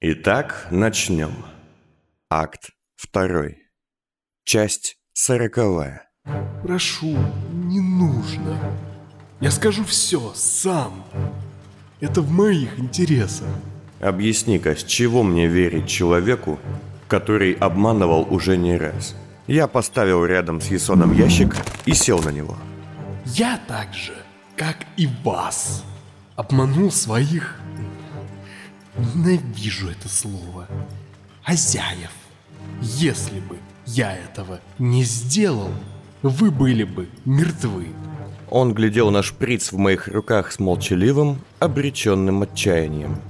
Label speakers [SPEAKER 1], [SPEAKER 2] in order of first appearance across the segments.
[SPEAKER 1] Итак, начнем. Акт второй. Часть сороковая.
[SPEAKER 2] Прошу, не нужно. Я скажу все сам. Это в моих интересах.
[SPEAKER 1] Объясни-ка, с чего мне верить человеку, который обманывал уже не раз? Я поставил рядом с Ясоном ящик и сел на него.
[SPEAKER 2] Я так же, как и вас, обманул своих... Ненавижу это слово. Хозяев. Если бы я этого не сделал, вы были бы мертвы.
[SPEAKER 1] Он глядел на шприц в моих руках с молчаливым, обреченным отчаянием.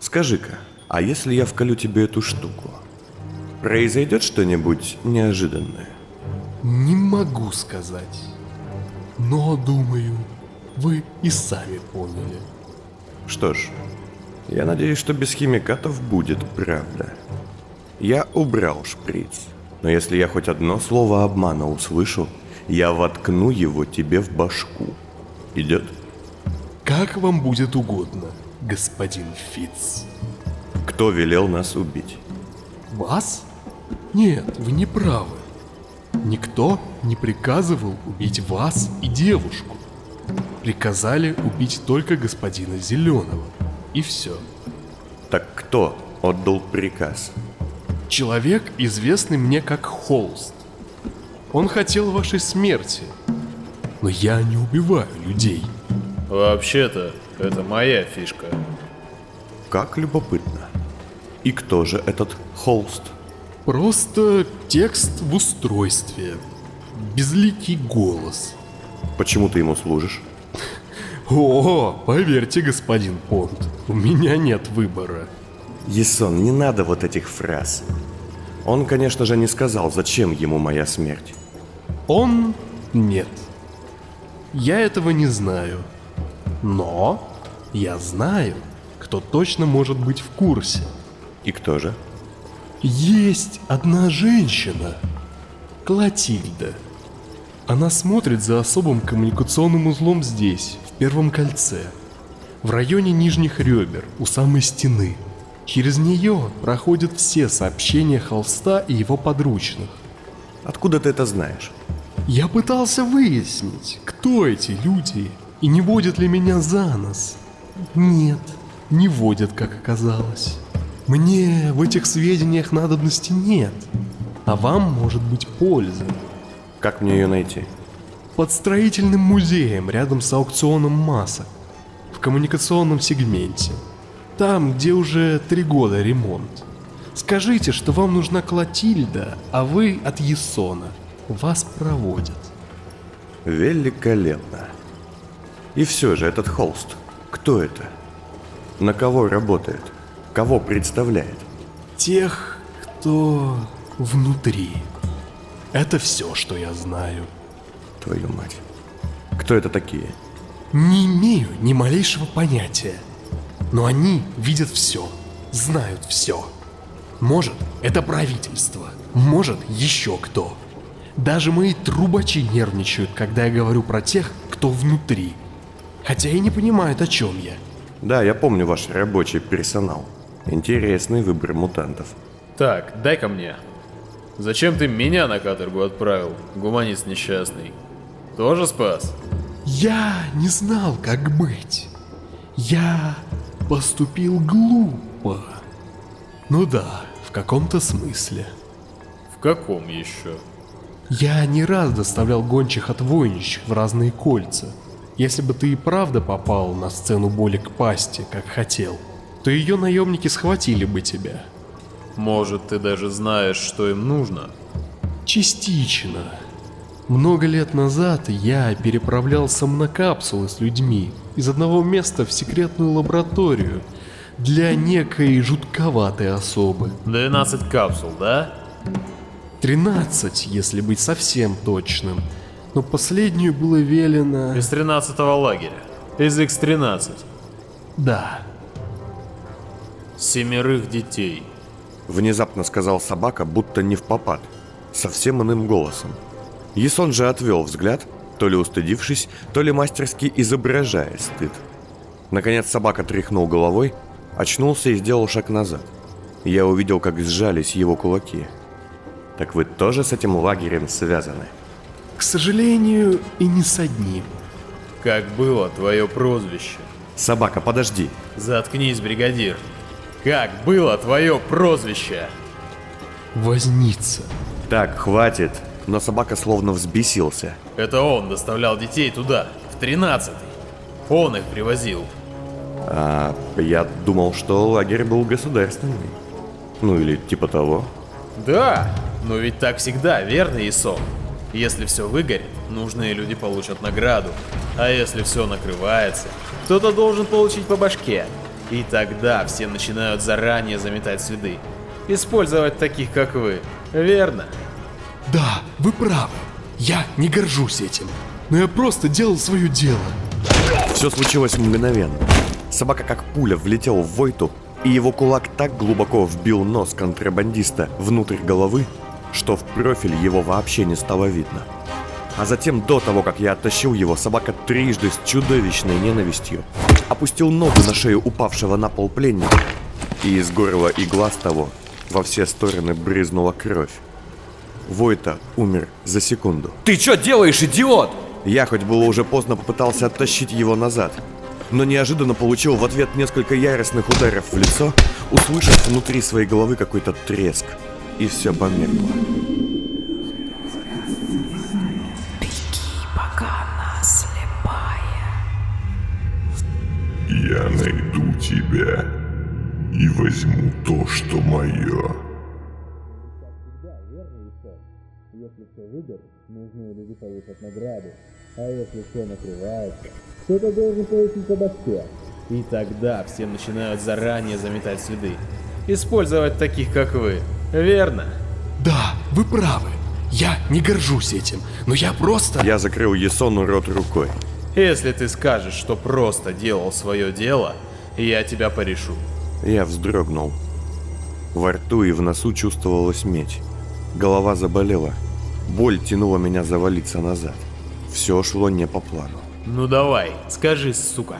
[SPEAKER 1] «Скажи-ка, а если я вколю тебе эту штуку, произойдет что-нибудь неожиданное?»
[SPEAKER 2] Не могу сказать. Но, думаю, вы и сами поняли.
[SPEAKER 1] Что ж, я надеюсь, что без химикатов будет правда. Я убрал шприц, но если я хоть одно слово обмана услышу, я воткну его тебе в башку. Идет?
[SPEAKER 2] Как вам будет угодно, господин Фиц.
[SPEAKER 1] Кто велел нас убить?
[SPEAKER 2] Вас? Нет, вы не правы. Никто не приказывал убить вас и девушку. Приказали убить только господина Зеленого. И все.
[SPEAKER 1] Так кто отдал приказ?
[SPEAKER 2] Человек, известный мне как Холст. Он хотел вашей смерти. Но я не убиваю людей.
[SPEAKER 3] Вообще-то, это моя фишка.
[SPEAKER 1] Как любопытно. И кто же этот холст?
[SPEAKER 2] Просто текст в устройстве. Безликий голос.
[SPEAKER 1] Почему ты ему служишь?
[SPEAKER 2] О, поверьте, господин Понт, у меня нет выбора.
[SPEAKER 1] Есон, не надо вот этих фраз. Он, конечно же, не сказал, зачем ему моя смерть.
[SPEAKER 2] Он нет. Я этого не знаю. Но я знаю, кто точно может быть в курсе.
[SPEAKER 1] И кто же?
[SPEAKER 2] Есть одна женщина, Клотильда. Она смотрит за особым коммуникационным узлом здесь, в первом кольце, в районе нижних ребер, у самой стены. Через нее проходят все сообщения Холста и его подручных.
[SPEAKER 1] Откуда ты это знаешь?
[SPEAKER 2] Я пытался выяснить, кто эти люди и не водят ли меня за нос. Нет, не водят, как оказалось. Мне в этих сведениях надобности нет, а вам может быть польза.
[SPEAKER 1] Как мне ее найти?
[SPEAKER 2] Под строительным музеем рядом с аукционом масок, коммуникационном сегменте. Там, где уже три года ремонт. Скажите, что вам нужна Клотильда, а вы от Есона. Вас проводят.
[SPEAKER 1] Великолепно. И все же этот холст, кто это? На кого работает? Кого представляет?
[SPEAKER 2] Тех, кто внутри. Это все, что я знаю.
[SPEAKER 1] Твою мать. Кто это такие?
[SPEAKER 2] Не имею ни малейшего понятия. Но они видят все, знают все. Может, это правительство, может, еще кто. Даже мои трубачи нервничают, когда я говорю про тех, кто внутри. Хотя и не понимают, о чем я.
[SPEAKER 1] Да, я помню ваш рабочий персонал. Интересный выбор мутантов.
[SPEAKER 3] Так, дай-ка мне. Зачем ты меня на каторгу отправил, гуманист несчастный? Тоже спас?
[SPEAKER 2] Я не знал, как быть. Я поступил глупо. Ну да, в каком-то смысле.
[SPEAKER 3] В каком еще?
[SPEAKER 2] Я не раз доставлял гончих от воинищ в разные кольца. Если бы ты и правда попал на сцену боли к пасти, как хотел, то ее наемники схватили бы тебя.
[SPEAKER 3] Может, ты даже знаешь, что им нужно?
[SPEAKER 2] Частично. Много лет назад я переправлял сомнокапсулы с людьми из одного места в секретную лабораторию для некой жутковатой особы.
[SPEAKER 3] 12 капсул, да?
[SPEAKER 2] 13, если быть совсем точным. Но последнюю было велено...
[SPEAKER 3] Из 13-го лагеря. Из X-13.
[SPEAKER 2] Да.
[SPEAKER 3] Семерых детей.
[SPEAKER 1] Внезапно сказал собака, будто не в попад. Совсем иным голосом. Ясон же отвел взгляд, то ли устыдившись, то ли мастерски изображая стыд. Наконец собака тряхнул головой, Очнулся и сделал шаг назад. Я увидел, как сжались его кулаки. Так вы тоже с этим лагерем связаны?
[SPEAKER 2] К сожалению, и не с одним.
[SPEAKER 3] Как было твое прозвище?
[SPEAKER 1] Собака, подожди.
[SPEAKER 3] Заткнись, бригадир. Как было твое прозвище?
[SPEAKER 2] Возница.
[SPEAKER 1] Так, хватит. Но собака словно взбесился.
[SPEAKER 3] Это он доставлял детей туда, в тринадцатый. Он их привозил.
[SPEAKER 1] А я думал, что лагерь был государственный. Ну или типа того.
[SPEAKER 3] Да, но ведь так всегда, верно, Исо? Если все выгорит, нужные люди получат награду. А если все накрывается, кто-то должен получить по башке. И тогда все начинают заранее заметать следы. Использовать таких, как вы. Верно?
[SPEAKER 2] Да, вы правы. Я не горжусь этим. Но я просто делал свое дело.
[SPEAKER 1] Все случилось мгновенно. Собака как пуля влетел в Войту, и его кулак так глубоко вбил нос контрабандиста внутрь головы, что в профиль его вообще не стало видно. А затем, до того, как я оттащил его, собака трижды с чудовищной ненавистью опустил ногу на шею упавшего на пол пленника, и из горла и глаз того во все стороны брызнула кровь. Войта умер за секунду.
[SPEAKER 4] Ты что делаешь, идиот?
[SPEAKER 1] Я, хоть было уже поздно, попытался оттащить его назад, но неожиданно получил в ответ несколько яростных ударов в лицо, услышав внутри своей головы какой-то треск, и все померкло.
[SPEAKER 5] пока она слепая.
[SPEAKER 6] Я найду тебя и возьму то, что мое.
[SPEAKER 3] Все выгорит, нужные люди получат награду. А если все накрывается, кто-то должен получить по башке. И тогда все начинают заранее заметать следы. Использовать таких, как вы. Верно?
[SPEAKER 2] Да, вы правы. Я не горжусь этим, но я просто...
[SPEAKER 1] Я закрыл Есону рот рукой.
[SPEAKER 3] Если ты скажешь, что просто делал свое дело, я тебя порешу.
[SPEAKER 1] Я вздрогнул. Во рту и в носу чувствовалась медь. Голова заболела. Боль тянула меня завалиться назад. Все шло не по плану.
[SPEAKER 3] Ну давай, скажи, сука.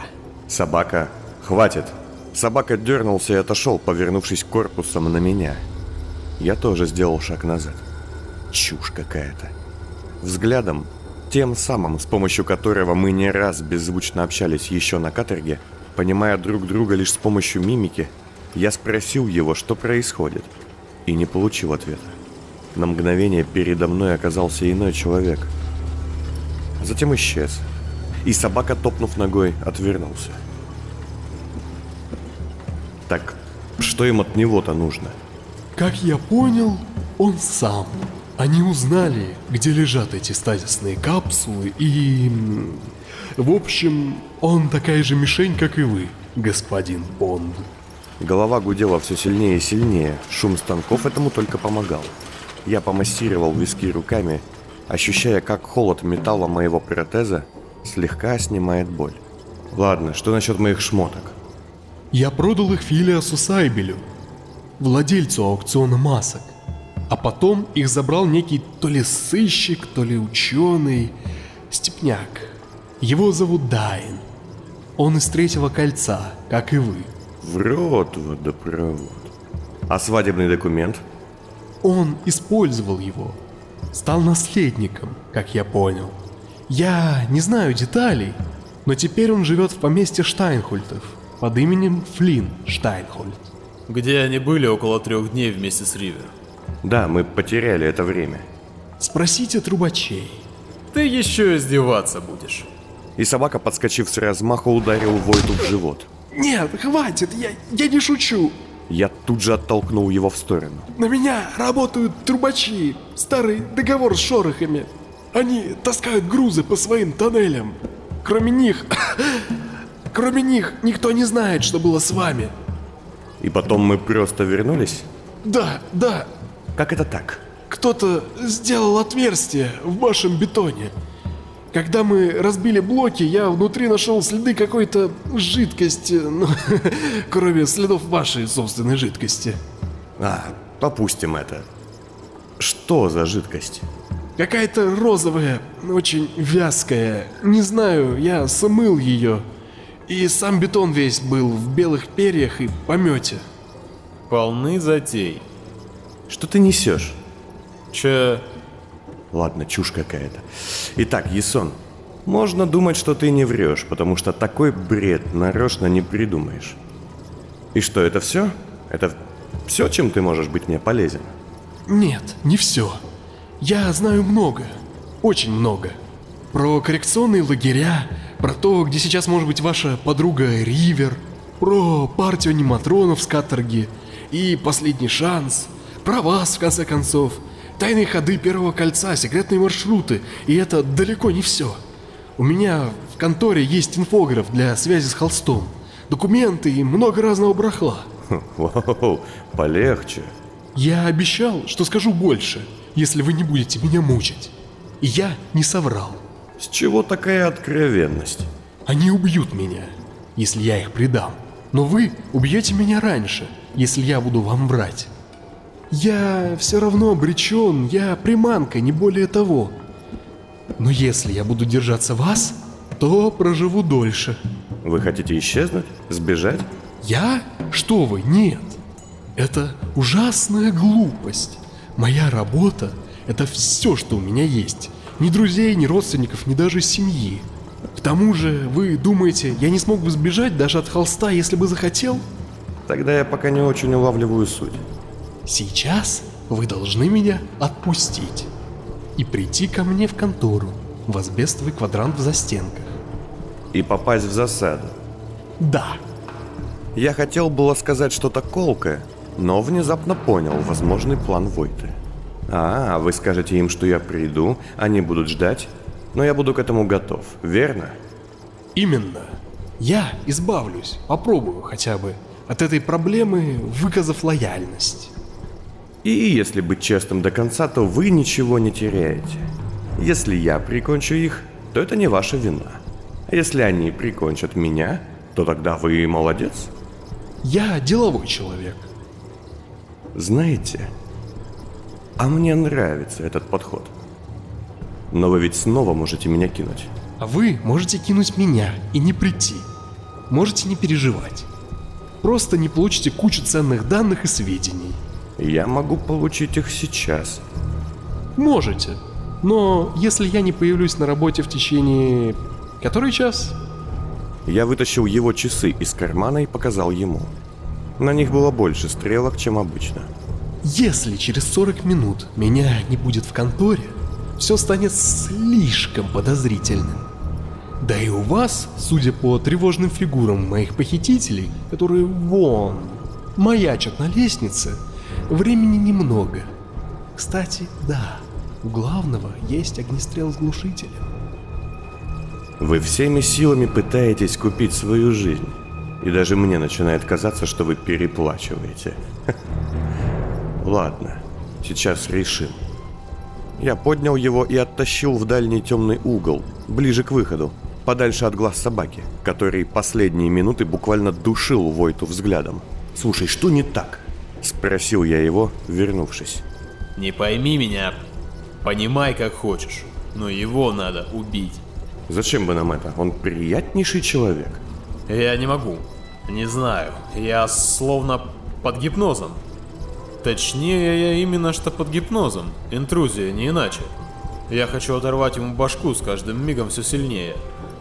[SPEAKER 1] Собака, хватит. Собака дернулся и отошел, повернувшись корпусом на меня. Я тоже сделал шаг назад. Чушь какая-то. Взглядом, тем самым, с помощью которого мы не раз беззвучно общались еще на каторге, понимая друг друга лишь с помощью мимики, я спросил его, что происходит, и не получил ответа. На мгновение передо мной оказался иной человек. Затем исчез, и собака, топнув ногой, отвернулся. Так, что им от него-то нужно?
[SPEAKER 2] Как я понял, он сам. Они узнали, где лежат эти стазисные капсулы и... В общем, он такая же мишень, как и вы, господин Бонд.
[SPEAKER 1] Голова гудела все сильнее и сильнее, шум станков этому только помогал. Я помассировал виски руками, ощущая, как холод металла моего протеза слегка снимает боль. Ладно, что насчет моих шмоток?
[SPEAKER 2] Я продал их Филиасу Сайбелю, владельцу аукциона масок. А потом их забрал некий то ли сыщик, то ли ученый, степняк. Его зовут Дайн. Он из третьего кольца, как и вы.
[SPEAKER 1] Врет водопровод. А свадебный документ?
[SPEAKER 2] Он использовал его. Стал наследником, как я понял. Я не знаю деталей, но теперь он живет в поместье Штайнхольтов под именем Флинн Штайнхольд.
[SPEAKER 3] Где они были около трех дней вместе с Ривер?
[SPEAKER 1] Да, мы потеряли это время.
[SPEAKER 2] Спросите трубачей.
[SPEAKER 3] Ты еще издеваться будешь.
[SPEAKER 1] И собака, подскочив с размаху, ударил Войту в живот.
[SPEAKER 2] Нет, хватит, я, я не шучу.
[SPEAKER 1] Я тут же оттолкнул его в сторону.
[SPEAKER 2] На меня работают трубачи. Старый договор с шорохами. Они таскают грузы по своим тоннелям. Кроме них... Кроме них, никто не знает, что было с вами.
[SPEAKER 1] И потом мы просто вернулись?
[SPEAKER 2] Да, да,
[SPEAKER 1] Как это так?
[SPEAKER 2] кто-то сделал отверстие в вашем бетоне. Когда мы разбили блоки, я внутри нашел следы какой-то жидкости, ну, кроме следов вашей собственной жидкости.
[SPEAKER 1] А, попустим это. Что за жидкость?
[SPEAKER 2] Какая-то розовая, очень вязкая. Не знаю, я смыл ее. И сам бетон весь был в белых перьях и помете.
[SPEAKER 3] Полны затей.
[SPEAKER 1] Что ты несешь?
[SPEAKER 3] Че...
[SPEAKER 1] Ладно, чушь какая-то. Итак, Ясон, можно думать, что ты не врешь, потому что такой бред нарочно не придумаешь. И что, это все? Это все, чем ты можешь быть мне полезен?
[SPEAKER 2] Нет, не все. Я знаю много. Очень много. Про коррекционные лагеря, про то, где сейчас может быть ваша подруга Ривер, про партию аниматронов с каторги и последний шанс, про вас, в конце концов, тайные ходы первого кольца, секретные маршруты, и это далеко не все. У меня в конторе есть инфограф для связи с холстом, документы и много разного барахла.
[SPEAKER 1] Вау, полегче.
[SPEAKER 2] Я обещал, что скажу больше, если вы не будете меня мучить. И я не соврал.
[SPEAKER 1] С чего такая откровенность?
[SPEAKER 2] Они убьют меня, если я их предам. Но вы убьете меня раньше, если я буду вам врать. Я все равно обречен, я приманка, не более того. Но если я буду держаться вас, то проживу дольше.
[SPEAKER 1] Вы хотите исчезнуть? Сбежать?
[SPEAKER 2] Я? Что вы, нет. Это ужасная глупость. Моя работа – это все, что у меня есть. Ни друзей, ни родственников, ни даже семьи. К тому же, вы думаете, я не смог бы сбежать даже от холста, если бы захотел?
[SPEAKER 1] Тогда я пока не очень улавливаю суть.
[SPEAKER 2] Сейчас вы должны меня отпустить и прийти ко мне в контору в асбестовый квадрант в застенках.
[SPEAKER 1] И попасть в засаду.
[SPEAKER 2] Да,
[SPEAKER 1] Я хотел было сказать что-то колкое, но внезапно понял возможный план Войты. А, вы скажете им, что я приду, они будут ждать, но я буду к этому готов, верно?
[SPEAKER 2] именно. Я избавлюсь, попробую хотя бы, от этой проблемы, выказав лояльность.
[SPEAKER 1] И если быть честным до конца, то вы ничего не теряете. Если я прикончу их, то это не ваша вина. А если они прикончат меня, то тогда вы молодец.
[SPEAKER 2] Я деловой человек.
[SPEAKER 1] Знаете, а мне нравится этот подход. Но вы ведь снова можете меня кинуть.
[SPEAKER 2] А вы можете кинуть меня и не прийти. Можете не переживать. Просто не получите кучу ценных данных и сведений.
[SPEAKER 1] Я могу получить их сейчас.
[SPEAKER 2] Можете. Но если я не появлюсь на работе в течение... Который час?
[SPEAKER 1] Я вытащил его часы из кармана и показал ему. На них было больше стрелок, чем обычно.
[SPEAKER 2] Если через 40 минут меня не будет в конторе, все станет слишком подозрительным. Да и у вас, судя по тревожным фигурам моих похитителей, которые вон маячат на лестнице, времени немного. Кстати, да, у главного есть огнестрел с глушителем.
[SPEAKER 1] Вы всеми силами пытаетесь купить свою жизнь. И даже мне начинает казаться, что вы переплачиваете. Ладно, сейчас решим. Я поднял его и оттащил в дальний темный угол, ближе к выходу, подальше от глаз собаки, который последние минуты буквально душил Войту взглядом. «Слушай, что не так?» – спросил я его, вернувшись.
[SPEAKER 3] Не пойми меня, понимай как хочешь, но его надо убить.
[SPEAKER 1] «Зачем бы нам это? Он приятнейший человек».
[SPEAKER 3] Я не могу. Не знаю. Я словно под гипнозом. Точнее, я именно что под гипнозом. Интрузия, не иначе. Я хочу оторвать ему башку с каждым мигом все сильнее.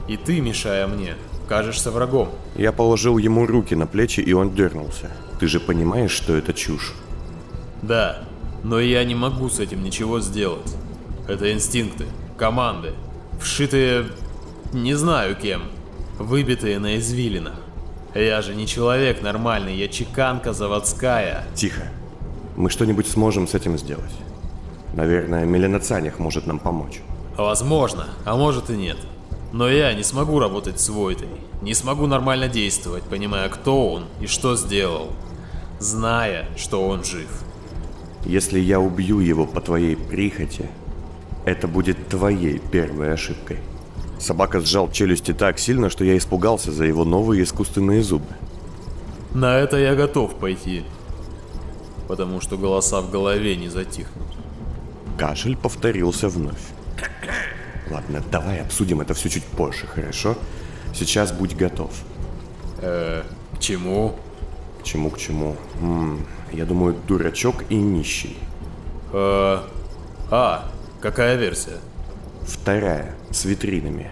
[SPEAKER 3] И ты, мешая мне, кажешься врагом.
[SPEAKER 1] Я положил ему руки на плечи, и он дернулся. «Ты же понимаешь, что это чушь?»
[SPEAKER 3] Да, но я не могу с этим ничего сделать. Это инстинкты, команды, вшитые не знаю кем, выбитые на извилинах. Я же не человек нормальный, я чеканка заводская.
[SPEAKER 1] Тихо. Мы что-нибудь сможем с этим сделать. Наверное, Меленацанях может нам помочь.
[SPEAKER 3] Возможно, а может и нет. Но я не смогу работать с Войтой. Не смогу нормально действовать, понимая, кто он и что сделал. Зная, что он жив.
[SPEAKER 1] Если я убью его по твоей прихоти, это будет твоей первой ошибкой. Собака сжал челюсти так сильно, что я испугался за его новые искусственные зубы.
[SPEAKER 3] На это я готов пойти. Потому что голоса в голове не затихнут.
[SPEAKER 1] Кашель повторился вновь. Ладно, давай обсудим это все чуть позже, хорошо? Сейчас будь готов.
[SPEAKER 3] Э, к чему?
[SPEAKER 1] К чему, к чему? М, я думаю, дурачок и нищий.
[SPEAKER 3] Э, а, какая версия?
[SPEAKER 1] Вторая, с витринами.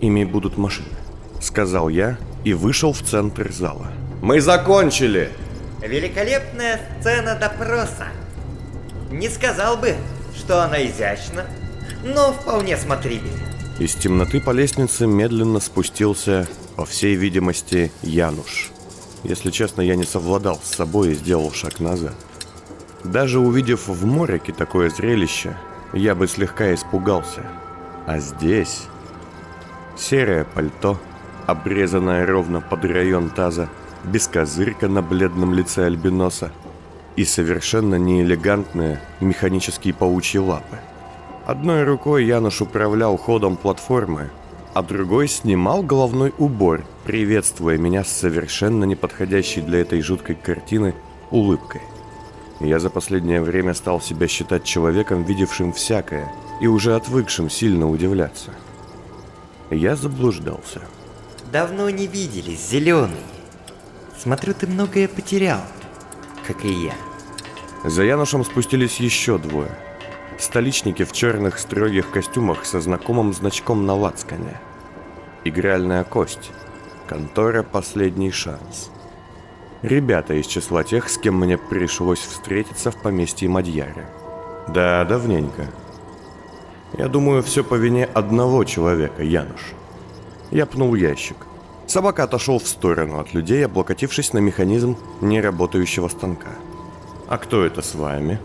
[SPEAKER 1] Ими будут машины. Сказал я и вышел в центр зала. Мы закончили!
[SPEAKER 4] Великолепная сцена допроса. Не сказал бы, что она изящна, но вполне смотрибельна.
[SPEAKER 1] Из темноты по лестнице медленно спустился, по всей видимости, Януш. Если честно, я не совладал с собой и сделал шаг назад. Даже увидев в морике такое зрелище, я бы слегка испугался. А здесь... Серое пальто, обрезанное ровно под район таза, без козырька на бледном лице альбиноса и совершенно неэлегантные механические паучьи лапы. Одной рукой Януш управлял ходом платформы, а другой снимал головной убор, приветствуя меня с совершенно неподходящей для этой жуткой картины улыбкой. Я за последнее время стал себя считать человеком, видевшим всякое, и уже отвыкшим сильно удивляться. Я заблуждался.
[SPEAKER 4] Давно не виделись, зеленый. Смотрю, ты многое потерял, как и я.
[SPEAKER 1] За Янушем спустились еще двое. Столичники в черных строгих костюмах со знакомым значком на лацкане. Игральная кость. Контора «Последний шанс». Ребята из числа тех, с кем мне пришлось встретиться в поместье Мадьяре. Да, давненько. Я думаю, все по вине одного человека, Януш. Я пнул ящик. Собака отошел в сторону от людей, облокотившись на механизм неработающего станка. «А кто это с вами?»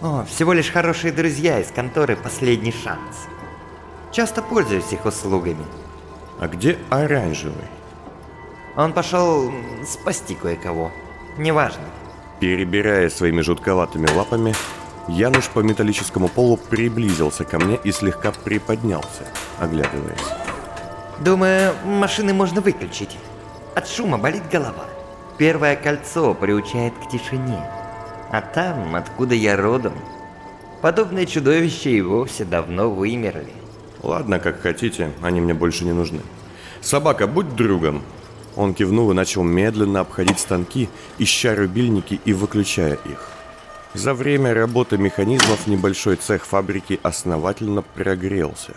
[SPEAKER 4] О, всего лишь хорошие друзья из конторы «Последний шанс». Часто пользуюсь их услугами.
[SPEAKER 1] «А где оранжевый?»
[SPEAKER 4] Он пошел спасти кое-кого. Неважно.
[SPEAKER 1] Перебирая своими жутковатыми лапами, Януш по металлическому полу приблизился ко мне и слегка приподнялся, оглядываясь.
[SPEAKER 4] Думаю, машины можно выключить. От шума болит голова. Первое кольцо приучает к тишине. А там, откуда я родом, подобные чудовища и вовсе давно вымерли.
[SPEAKER 1] Ладно, как хотите, они мне больше не нужны. Собака, будь другом. Он кивнул и начал медленно обходить станки, ища рубильники и выключая их. За время работы механизмов небольшой цех фабрики основательно прогрелся.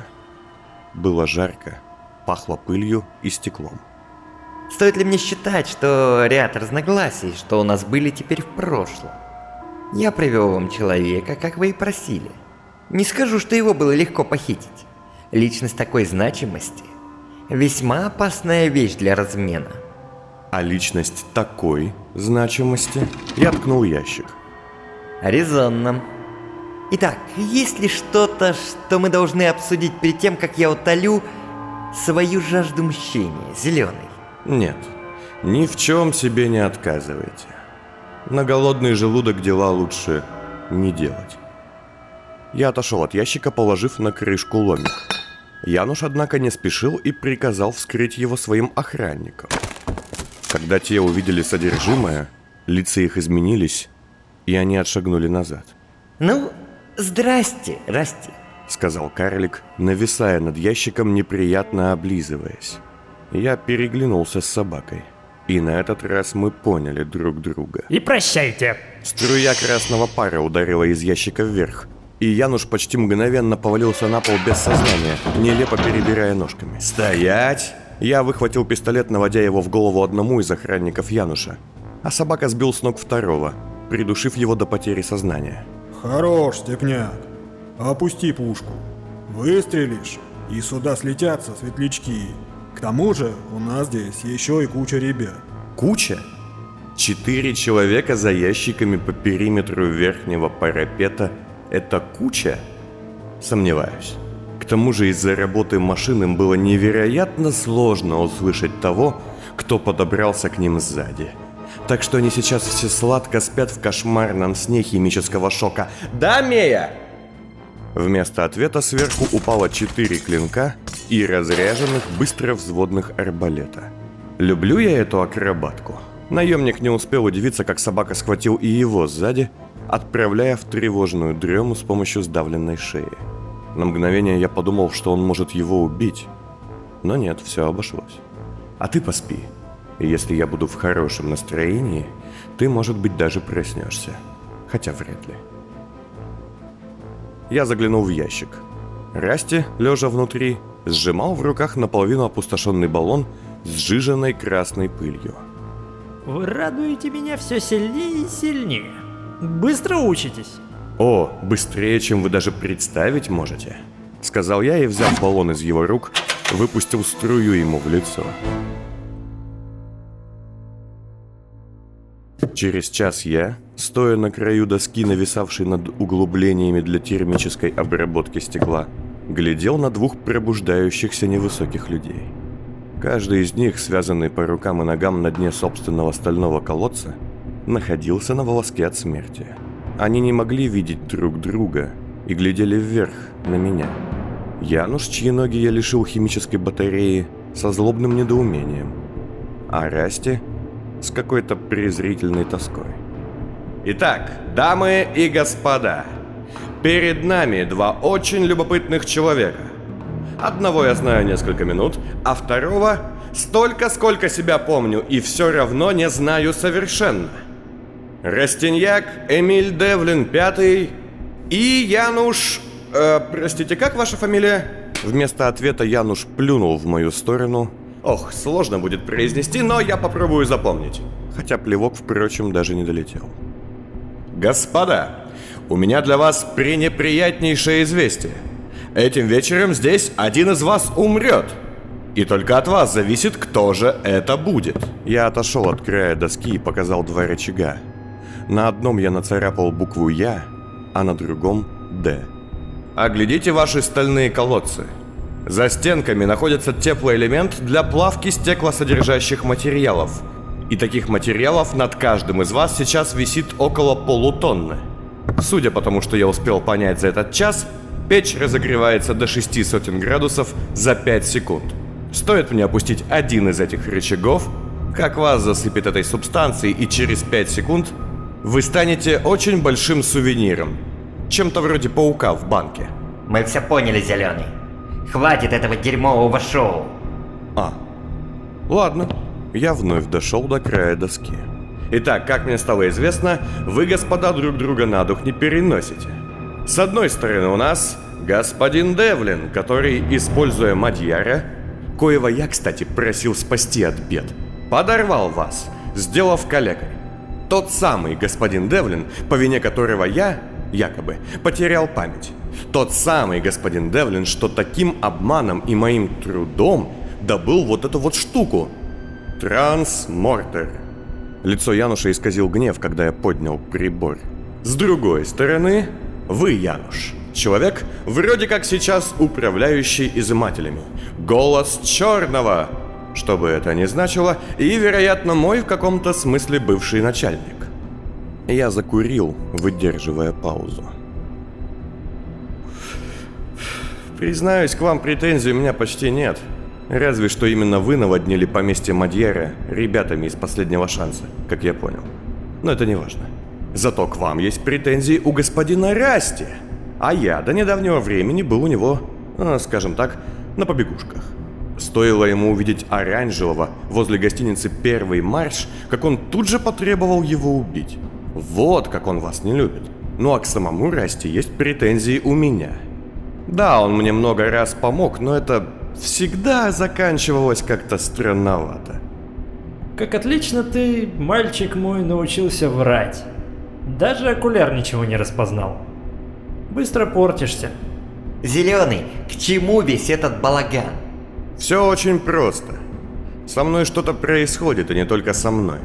[SPEAKER 1] Было жарко, пахло пылью и стеклом.
[SPEAKER 4] Стоит ли мне считать, что ряд разногласий, что у нас были теперь в прошлом? Я привел вам человека, как вы и просили. Не скажу, что его было легко похитить. Личность такой значимости – весьма опасная вещь для размена.
[SPEAKER 1] А личность такой значимости я ткнул ящик.
[SPEAKER 4] Резонно. Итак, есть ли что-то, что мы должны обсудить перед тем, как я утолю свою жажду мщения, зеленый?
[SPEAKER 1] Нет, ни в чем себе не отказывайте. На голодный желудок дела лучше не делать. Я отошел от ящика, положив на крышку ломик. Януш, однако, не спешил и приказал вскрыть его своим охранникам. Когда те увидели содержимое, лица их изменились, и они отшагнули назад.
[SPEAKER 4] Ну, здрасте, Расти.
[SPEAKER 1] Сказал карлик, нависая над ящиком, неприятно облизываясь. Я переглянулся с собакой. И на этот раз мы поняли друг друга.
[SPEAKER 7] И прощайте.
[SPEAKER 1] Струя красного пара ударила из ящика вверх, и Януш почти мгновенно повалился на пол без сознания, нелепо перебирая ножками. «Стоять!» Я выхватил пистолет, наводя его в голову одному из охранников Януша, а собака сбил с ног второго, придушив его до потери сознания.
[SPEAKER 8] Хорош, степняк. Опусти пушку. Выстрелишь, и сюда слетятся светлячки. К тому же у нас здесь еще и куча ребят.
[SPEAKER 1] Куча? Четыре человека за ящиками по периметру верхнего парапета – это куча? Сомневаюсь. К тому же из-за работы машин им было невероятно сложно услышать того, кто подобрался к ним сзади. Так что они сейчас все сладко спят в кошмарном сне химического шока. Да, Мея? Вместо ответа сверху упало четыре клинка и разряженных быстро взводных арбалета. Люблю я эту акробатку. Наемник не успел удивиться, как собака схватил и его сзади, отправляя в тревожную дрему с помощью сдавленной шеи. На мгновение я подумал, что он может его убить. Но нет, все обошлось. А ты поспи. И если я буду в хорошем настроении, ты, может быть, даже проснешься. Хотя вряд ли. Я заглянул в ящик. Расти, лежа внутри, сжимал в руках наполовину опустошенный баллон с сжиженной красной пылью.
[SPEAKER 7] Вы радуете меня все сильнее и сильнее. Быстро учитесь.
[SPEAKER 1] «О, быстрее, чем вы даже представить можете», — сказал я и, взяв баллон из его рук, выпустил струю ему в лицо. Через час я, стоя на краю доски, нависавшей над углублениями для термической обработки стекла, глядел на двух пробуждающихся невысоких людей. Каждый из них, связанный по рукам и ногам на дне собственного стального колодца, находился на волоске от смерти. Они не могли видеть друг друга и глядели вверх, на меня. Януш, чьи ноги я лишил химической батареи, со злобным недоумением. А Расти с какой-то презрительной тоской. Итак, дамы и господа, перед нами два очень любопытных человека. Одного я знаю несколько минут, а второго столько, сколько себя помню, и все равно не знаю совершенно. Растиньяк, Эмиль Девлин, пятый и Януш... Э, простите, как ваша фамилия? Вместо ответа Януш плюнул в мою сторону. Ох, сложно будет произнести, но я попробую запомнить. Хотя плевок, впрочем, даже не долетел. Господа, у меня для вас пренеприятнейшее известие. Этим вечером здесь один из вас умрет. И только от вас зависит, кто же это будет. Я отошел от края доски и показал два рычага. На одном я нацарапал букву «Я», а на другом «Д». Оглядите ваши стальные колодцы. За стенками находится теплоэлемент для плавки стеклосодержащих материалов. И таких материалов над каждым из вас сейчас висит около полутонны. Судя по тому, что я успел понять за этот час, печь разогревается до шести сотен градусов за 5 секунд. Стоит мне опустить один из этих рычагов, как вас засыпет этой субстанцией, и через 5 секунд вы станете очень большим сувениром. Чем-то вроде паука в банке.
[SPEAKER 4] Мы все поняли, Зеленый. Хватит этого дерьмового шоу.
[SPEAKER 1] А, ладно. Я вновь дошел до края доски. Итак, как мне стало известно, вы, господа, друг друга на дух не переносите. С одной стороны у нас господин Девлин, который, используя Мадьяра, коего я, кстати, просил спасти от бед, подорвал вас, сделав калекой. Тот самый господин Девлин, по вине которого я, якобы, потерял память. Тот самый господин Девлин, что таким обманом и моим трудом добыл вот эту вот штуку. Трансмортер. Лицо Януша исказил гнев, когда я поднял прибор. С другой стороны, вы, Януш, человек, вроде как сейчас управляющий изымателями. Голос черного, что бы это ни значило, и, вероятно, мой в каком-то смысле бывший начальник. Я закурил, выдерживая паузу. Признаюсь, к вам претензий у меня почти нет. Разве что именно вы наводнили поместье Мадьера ребятами из последнего шанса, как я понял. Но это не важно. Зато к вам есть претензии у господина Расти. А я до недавнего времени был у него, а, скажем так, на побегушках. Стоило ему увидеть оранжевого возле гостиницы «Первый марш», как он тут же потребовал его убить. Вот как он вас не любит. Ну а к самому Расти есть претензии у меня. Да, он мне много раз помог, но это всегда заканчивалось как-то странновато.
[SPEAKER 7] Как отлично ты, мальчик мой, научился врать. Даже окуляр ничего не распознал. Быстро портишься.
[SPEAKER 4] Зеленый, к чему весь этот балаган?
[SPEAKER 1] Все очень просто. Со мной что-то происходит, и не только со мной.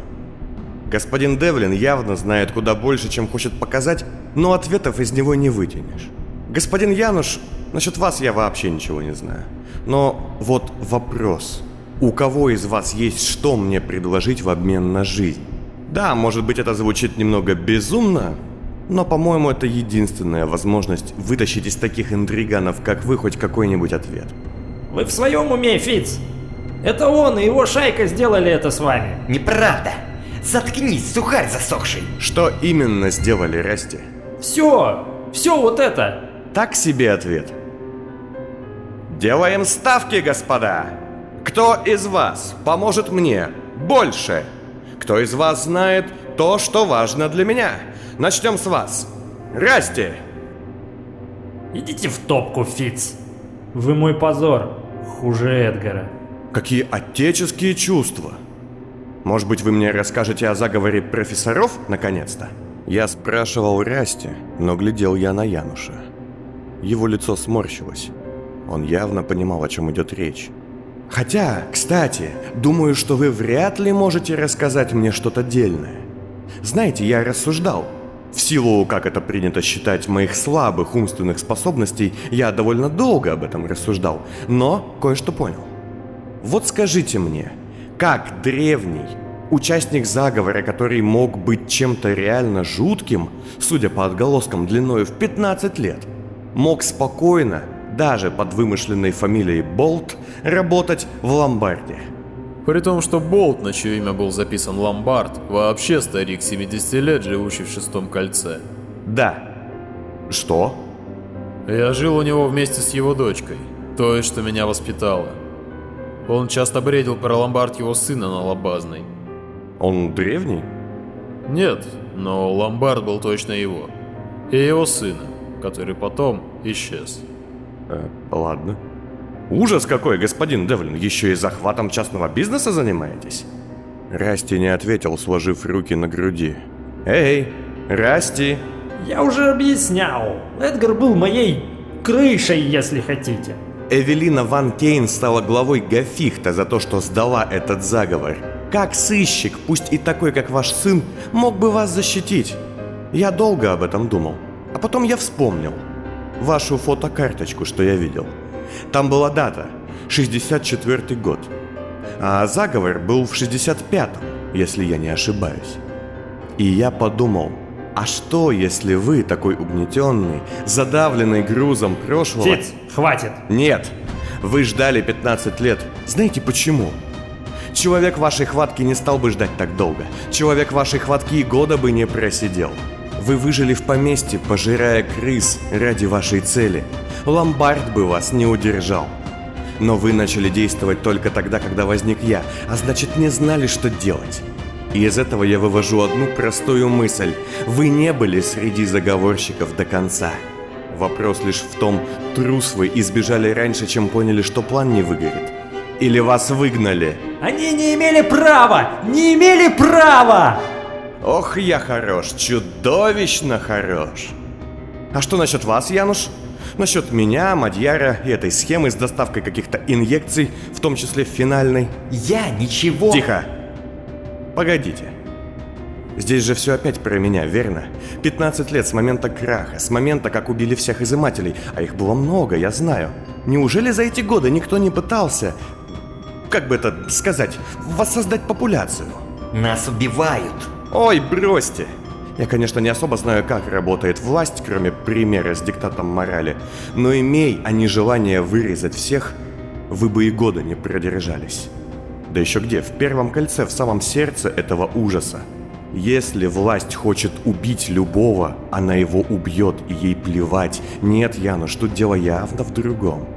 [SPEAKER 1] Господин Девлин явно знает куда больше, чем хочет показать, но ответов из него не вытянешь. Господин Януш, насчет вас я вообще ничего не знаю. Но вот вопрос. У кого из вас есть что мне предложить в обмен на жизнь? Да, может быть это звучит немного безумно, но по-моему это единственная возможность вытащить из таких интриганов, как вы, хоть какой-нибудь ответ.
[SPEAKER 7] Вы в своем уме, Фиц? Это он и его шайка сделали это с вами.
[SPEAKER 4] Неправда. Заткнись, сухарь засохший.
[SPEAKER 1] Что именно сделали Расти?
[SPEAKER 7] Все, все вот это.
[SPEAKER 1] Так себе ответ. Делаем ставки, господа. Кто из вас поможет мне Больше! Кто из вас знает то, что важно для меня? Начнем с вас. Расти!
[SPEAKER 7] Идите в топку, Фиц. Вы мой позор. Хуже Эдгара.
[SPEAKER 1] Какие отеческие чувства! Может быть, вы мне расскажете о заговоре профессоров, наконец-то? Я спрашивал Расти, но глядел я на Януша. Его лицо сморщилось. Он явно понимал, о чем идет речь. Хотя, кстати, думаю, что вы вряд ли можете рассказать мне что-то дельное. Знаете, я рассуждал. В силу, как это принято считать, моих слабых умственных способностей, я довольно долго об этом рассуждал, но кое-что понял. Вот скажите мне, как древний, участник заговора, который мог быть чем-то реально жутким, судя по отголоскам длиною в 15 лет, мог спокойно, даже под вымышленной фамилией Болт, работать в ломбарде?
[SPEAKER 3] При том, что Болт, на чье имя был записан Ломбард, вообще старик 70 лет, живущий в шестом кольце.
[SPEAKER 1] Да. Что?
[SPEAKER 3] Я жил у него вместе с его дочкой, той, что меня воспитала. Он часто бредил про ломбард его сына на Лобазной.
[SPEAKER 1] Он древний?
[SPEAKER 3] Нет, но ломбард был точно его. И его сына, который потом исчез.
[SPEAKER 1] Э, ладно. Ужас какой, господин Девлин, еще и захватом частного бизнеса занимаетесь? Расти не ответил, сложив руки на груди. Эй, Расти!
[SPEAKER 7] Я уже объяснял. Эдгар был моей крышей, если хотите.
[SPEAKER 1] Эвелина Ван Кейн стала главой Гафихта за то, что сдала этот заговор. Как сыщик, пусть и такой, как ваш сын, мог бы вас защитить? Я долго об этом думал. А потом я вспомнил. Вашу фотокарточку, что я видел. Там была дата. 64 год. А заговор был в 65-м, если я не ошибаюсь. И я подумал, а что, если вы такой угнетенный, задавленный грузом прошлого...
[SPEAKER 7] Фиц, хватит.
[SPEAKER 1] Нет, вы ждали 15 лет. Знаете почему? Человек вашей хватки не стал бы ждать так долго. Человек вашей хватки и года бы не просидел. Вы выжили в поместье, пожирая крыс ради вашей цели. Ломбард бы вас не удержал. Но вы начали действовать только тогда, когда возник я, а значит не знали, что делать. И из этого я вывожу одну простую мысль. Вы не были среди заговорщиков до конца. Вопрос лишь в том, трус вы и сбежали раньше, чем поняли, что план не выгорит. Или вас выгнали.
[SPEAKER 7] Они не имели права! Не имели права!
[SPEAKER 1] Ох, я хорош, чудовищно хорош. А что насчет вас, Януш? Насчет меня, Мадьяра и этой схемы с доставкой каких-то инъекций, в том числе финальной?
[SPEAKER 4] Я ничего...
[SPEAKER 1] Тихо! Погодите. Здесь же все опять про меня, верно? 15 лет с момента краха, с момента, как убили всех изымателей, а их было много, я знаю. Неужели за эти годы никто не пытался, как бы это сказать, воссоздать популяцию?
[SPEAKER 4] Нас убивают.
[SPEAKER 1] Ой, бросьте! Я, конечно, не особо знаю, как работает власть, кроме примера с диктатом морали, но имей они желание вырезать всех, вы бы и года не продержались. Да еще где? В первом кольце, в самом сердце этого ужаса. Если власть хочет убить любого, она его убьет и ей плевать. Нет, Януш, тут дело явно в другом.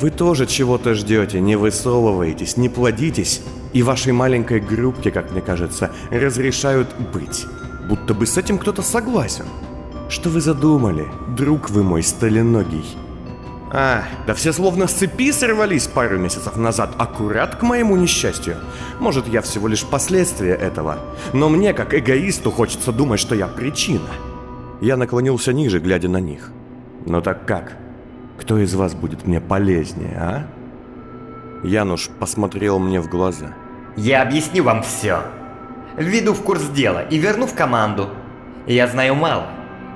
[SPEAKER 1] Вы тоже чего-то ждете, не высовываетесь, не плодитесь, и вашей маленькой группке, как мне кажется, разрешают быть. Будто бы с этим кто-то согласен. Что вы задумали, друг вы мой сталиногий? А, да все словно с цепи сорвались пару месяцев назад, аккурат к моему несчастью. Может, я всего лишь последствие этого, но мне, как эгоисту, хочется думать, что я причина. Я наклонился ниже, глядя на них. Ну так как? Кто из вас будет мне полезнее, а? Януш посмотрел мне в глаза.
[SPEAKER 4] Я объясню вам все. Введу в курс дела и верну в команду. Я знаю мало.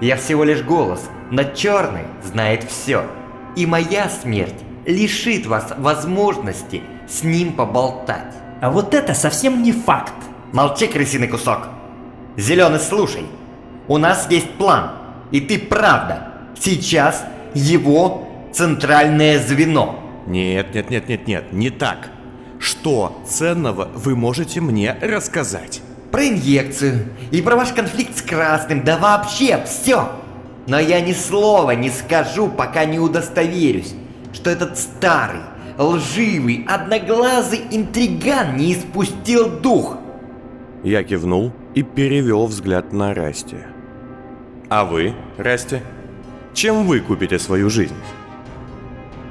[SPEAKER 4] Я всего лишь голос, но черный знает все. И моя смерть лишит вас возможности с ним поболтать.
[SPEAKER 7] А вот это совсем не факт.
[SPEAKER 4] Молчи, крысиный кусок. Зеленый, слушай. У нас есть план. И ты правда. Сейчас его центральное звено.
[SPEAKER 1] Нет, нет, нет, нет, нет, не так. Что ценного вы можете мне рассказать?
[SPEAKER 4] Про инъекцию и про ваш конфликт с Красным, да вообще все. Но я ни слова не скажу, пока не удостоверюсь, что этот старый, лживый, одноглазый интриган не испустил дух.
[SPEAKER 1] Я кивнул и перевел взгляд на Расти. А вы, Расти, чем вы купите свою жизнь?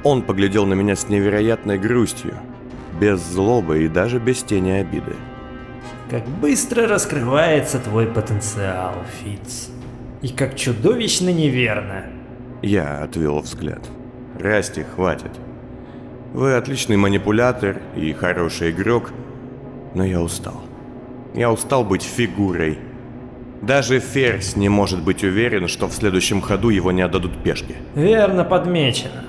[SPEAKER 1] Он поглядел на меня с невероятной грустью, без злобы и даже без тени обиды.
[SPEAKER 7] Как быстро раскрывается твой потенциал, Фиц. И как чудовищно неверно.
[SPEAKER 1] Я отвел взгляд. Расти, хватит. Вы отличный манипулятор и хороший игрок, но я устал. Я устал быть фигурой. Даже Ферзь не может быть уверен, что в следующем ходу его не отдадут пешки.
[SPEAKER 7] Верно подмечено.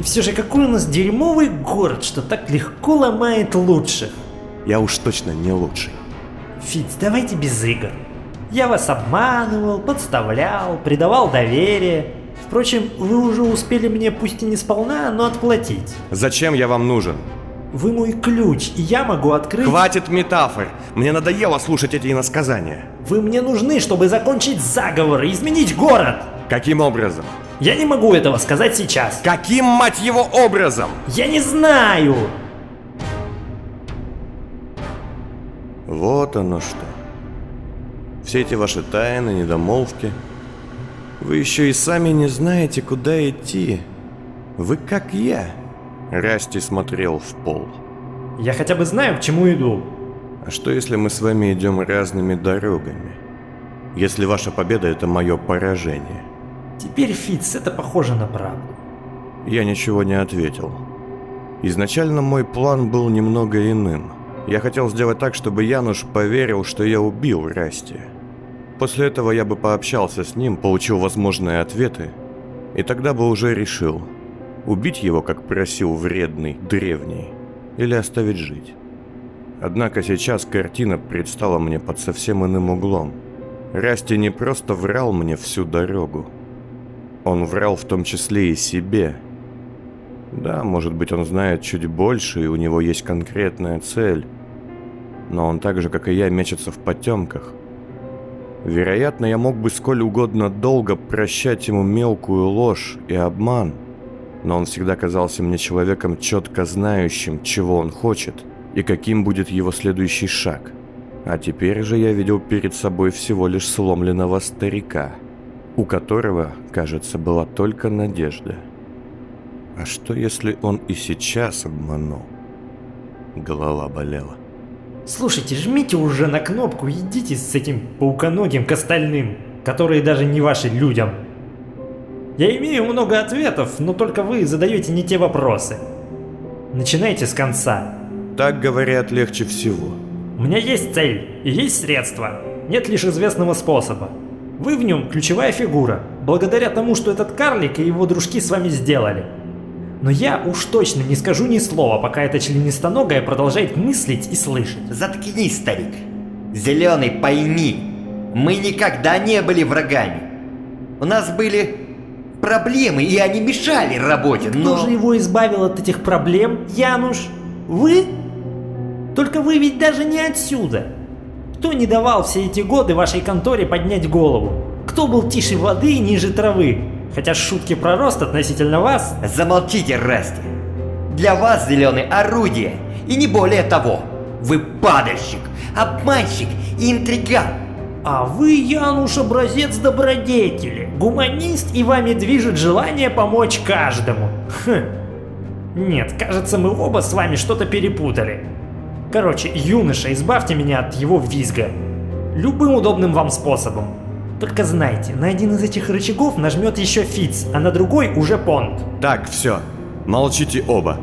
[SPEAKER 7] И все же какой у нас дерьмовый город, что так легко ломает лучших.
[SPEAKER 1] Я уж точно не лучший.
[SPEAKER 7] Фиц, давайте без игр. Я вас обманывал, подставлял, придавал доверие. Впрочем, вы уже успели мне пусть и не сполна, но отплатить.
[SPEAKER 1] Зачем я вам нужен?
[SPEAKER 7] Вы мой ключ, и я могу открыть...
[SPEAKER 1] Хватит метафор! Мне надоело слушать эти иносказания.
[SPEAKER 7] Вы мне нужны, чтобы закончить заговор и изменить город.
[SPEAKER 1] Каким образом?
[SPEAKER 7] Я не могу этого сказать сейчас.
[SPEAKER 1] Каким, мать его, образом?
[SPEAKER 7] Я не знаю.
[SPEAKER 1] Вот оно что. Все эти ваши тайны, недомолвки. Вы еще и сами не знаете, куда идти. Вы как я. Расти смотрел в пол.
[SPEAKER 7] Я хотя бы знаю, к чему иду.
[SPEAKER 1] А что если мы с вами идем разными дорогами? Если ваша победа это мое поражение?
[SPEAKER 7] Теперь, Фиц, это похоже на правду.
[SPEAKER 1] Я ничего не ответил. Изначально мой план был немного иным. Я хотел сделать так, чтобы Януш поверил, что я убил Расти. После этого я бы пообщался с ним, получил возможные ответы, и тогда бы уже решил, убить его, как просил вредный древний, или оставить жить. Однако сейчас картина предстала мне под совсем иным углом. Расти не просто врал мне всю дорогу. Он врал в том числе и себе. Да, может быть, он знает чуть больше, и у него есть конкретная цель. Но он так же, как и я, мечется в потемках. Вероятно, я мог бы сколь угодно долго прощать ему мелкую ложь и обман, но он всегда казался мне человеком, четко знающим, чего он хочет и каким будет его следующий шаг. А теперь же я видел перед собой всего лишь сломленного старика, у которого, кажется, была только надежда. А что если он и сейчас обманул? Голова болела.
[SPEAKER 7] Слушайте, жмите уже на кнопку, идите с этим пауконогим к остальным, которые даже не ваши людям. Я имею много ответов, но только вы задаете не те вопросы. Начинайте с конца.
[SPEAKER 1] Так говорят легче всего.
[SPEAKER 7] У меня есть цель и есть средства. Нет лишь известного способа. Вы в нем ключевая фигура, благодаря тому, что этот карлик и его дружки с вами сделали. Но я уж точно не скажу ни слова, пока эта членистоногая продолжает мыслить и слышать.
[SPEAKER 4] Заткнись, старик. Зеленый, пойми, мы никогда не были врагами. У нас были проблемы, и они мешали работе, но...
[SPEAKER 7] Кто же его избавил от этих проблем, Януш? Вы? Только вы ведь даже не отсюда. Кто не давал все эти годы вашей конторе поднять голову? Кто был тише воды и ниже травы? Хотя шутки про рост относительно вас...
[SPEAKER 4] Замолчите, Расти. Для вас, Зеленый, орудие, и не более того. Вы падальщик, обманщик и интриган.
[SPEAKER 7] А вы, Януш, образец добродетели, гуманист, и вами движет желание помочь каждому. Хм. Нет, кажется, мы оба с вами что-то перепутали. Короче, юноша, избавьте меня от его визга. Любым удобным вам способом. Только знайте, на один из этих рычагов нажмет еще Фиц, а на другой уже Понт.
[SPEAKER 1] Так, все. Молчите оба.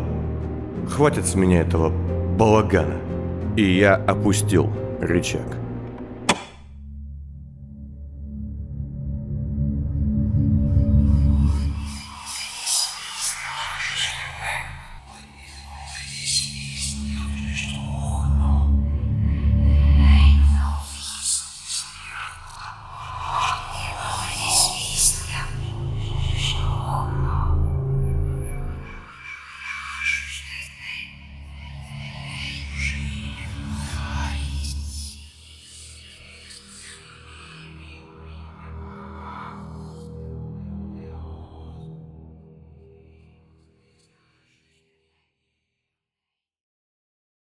[SPEAKER 1] Хватит с меня этого балагана. И я опустил рычаг.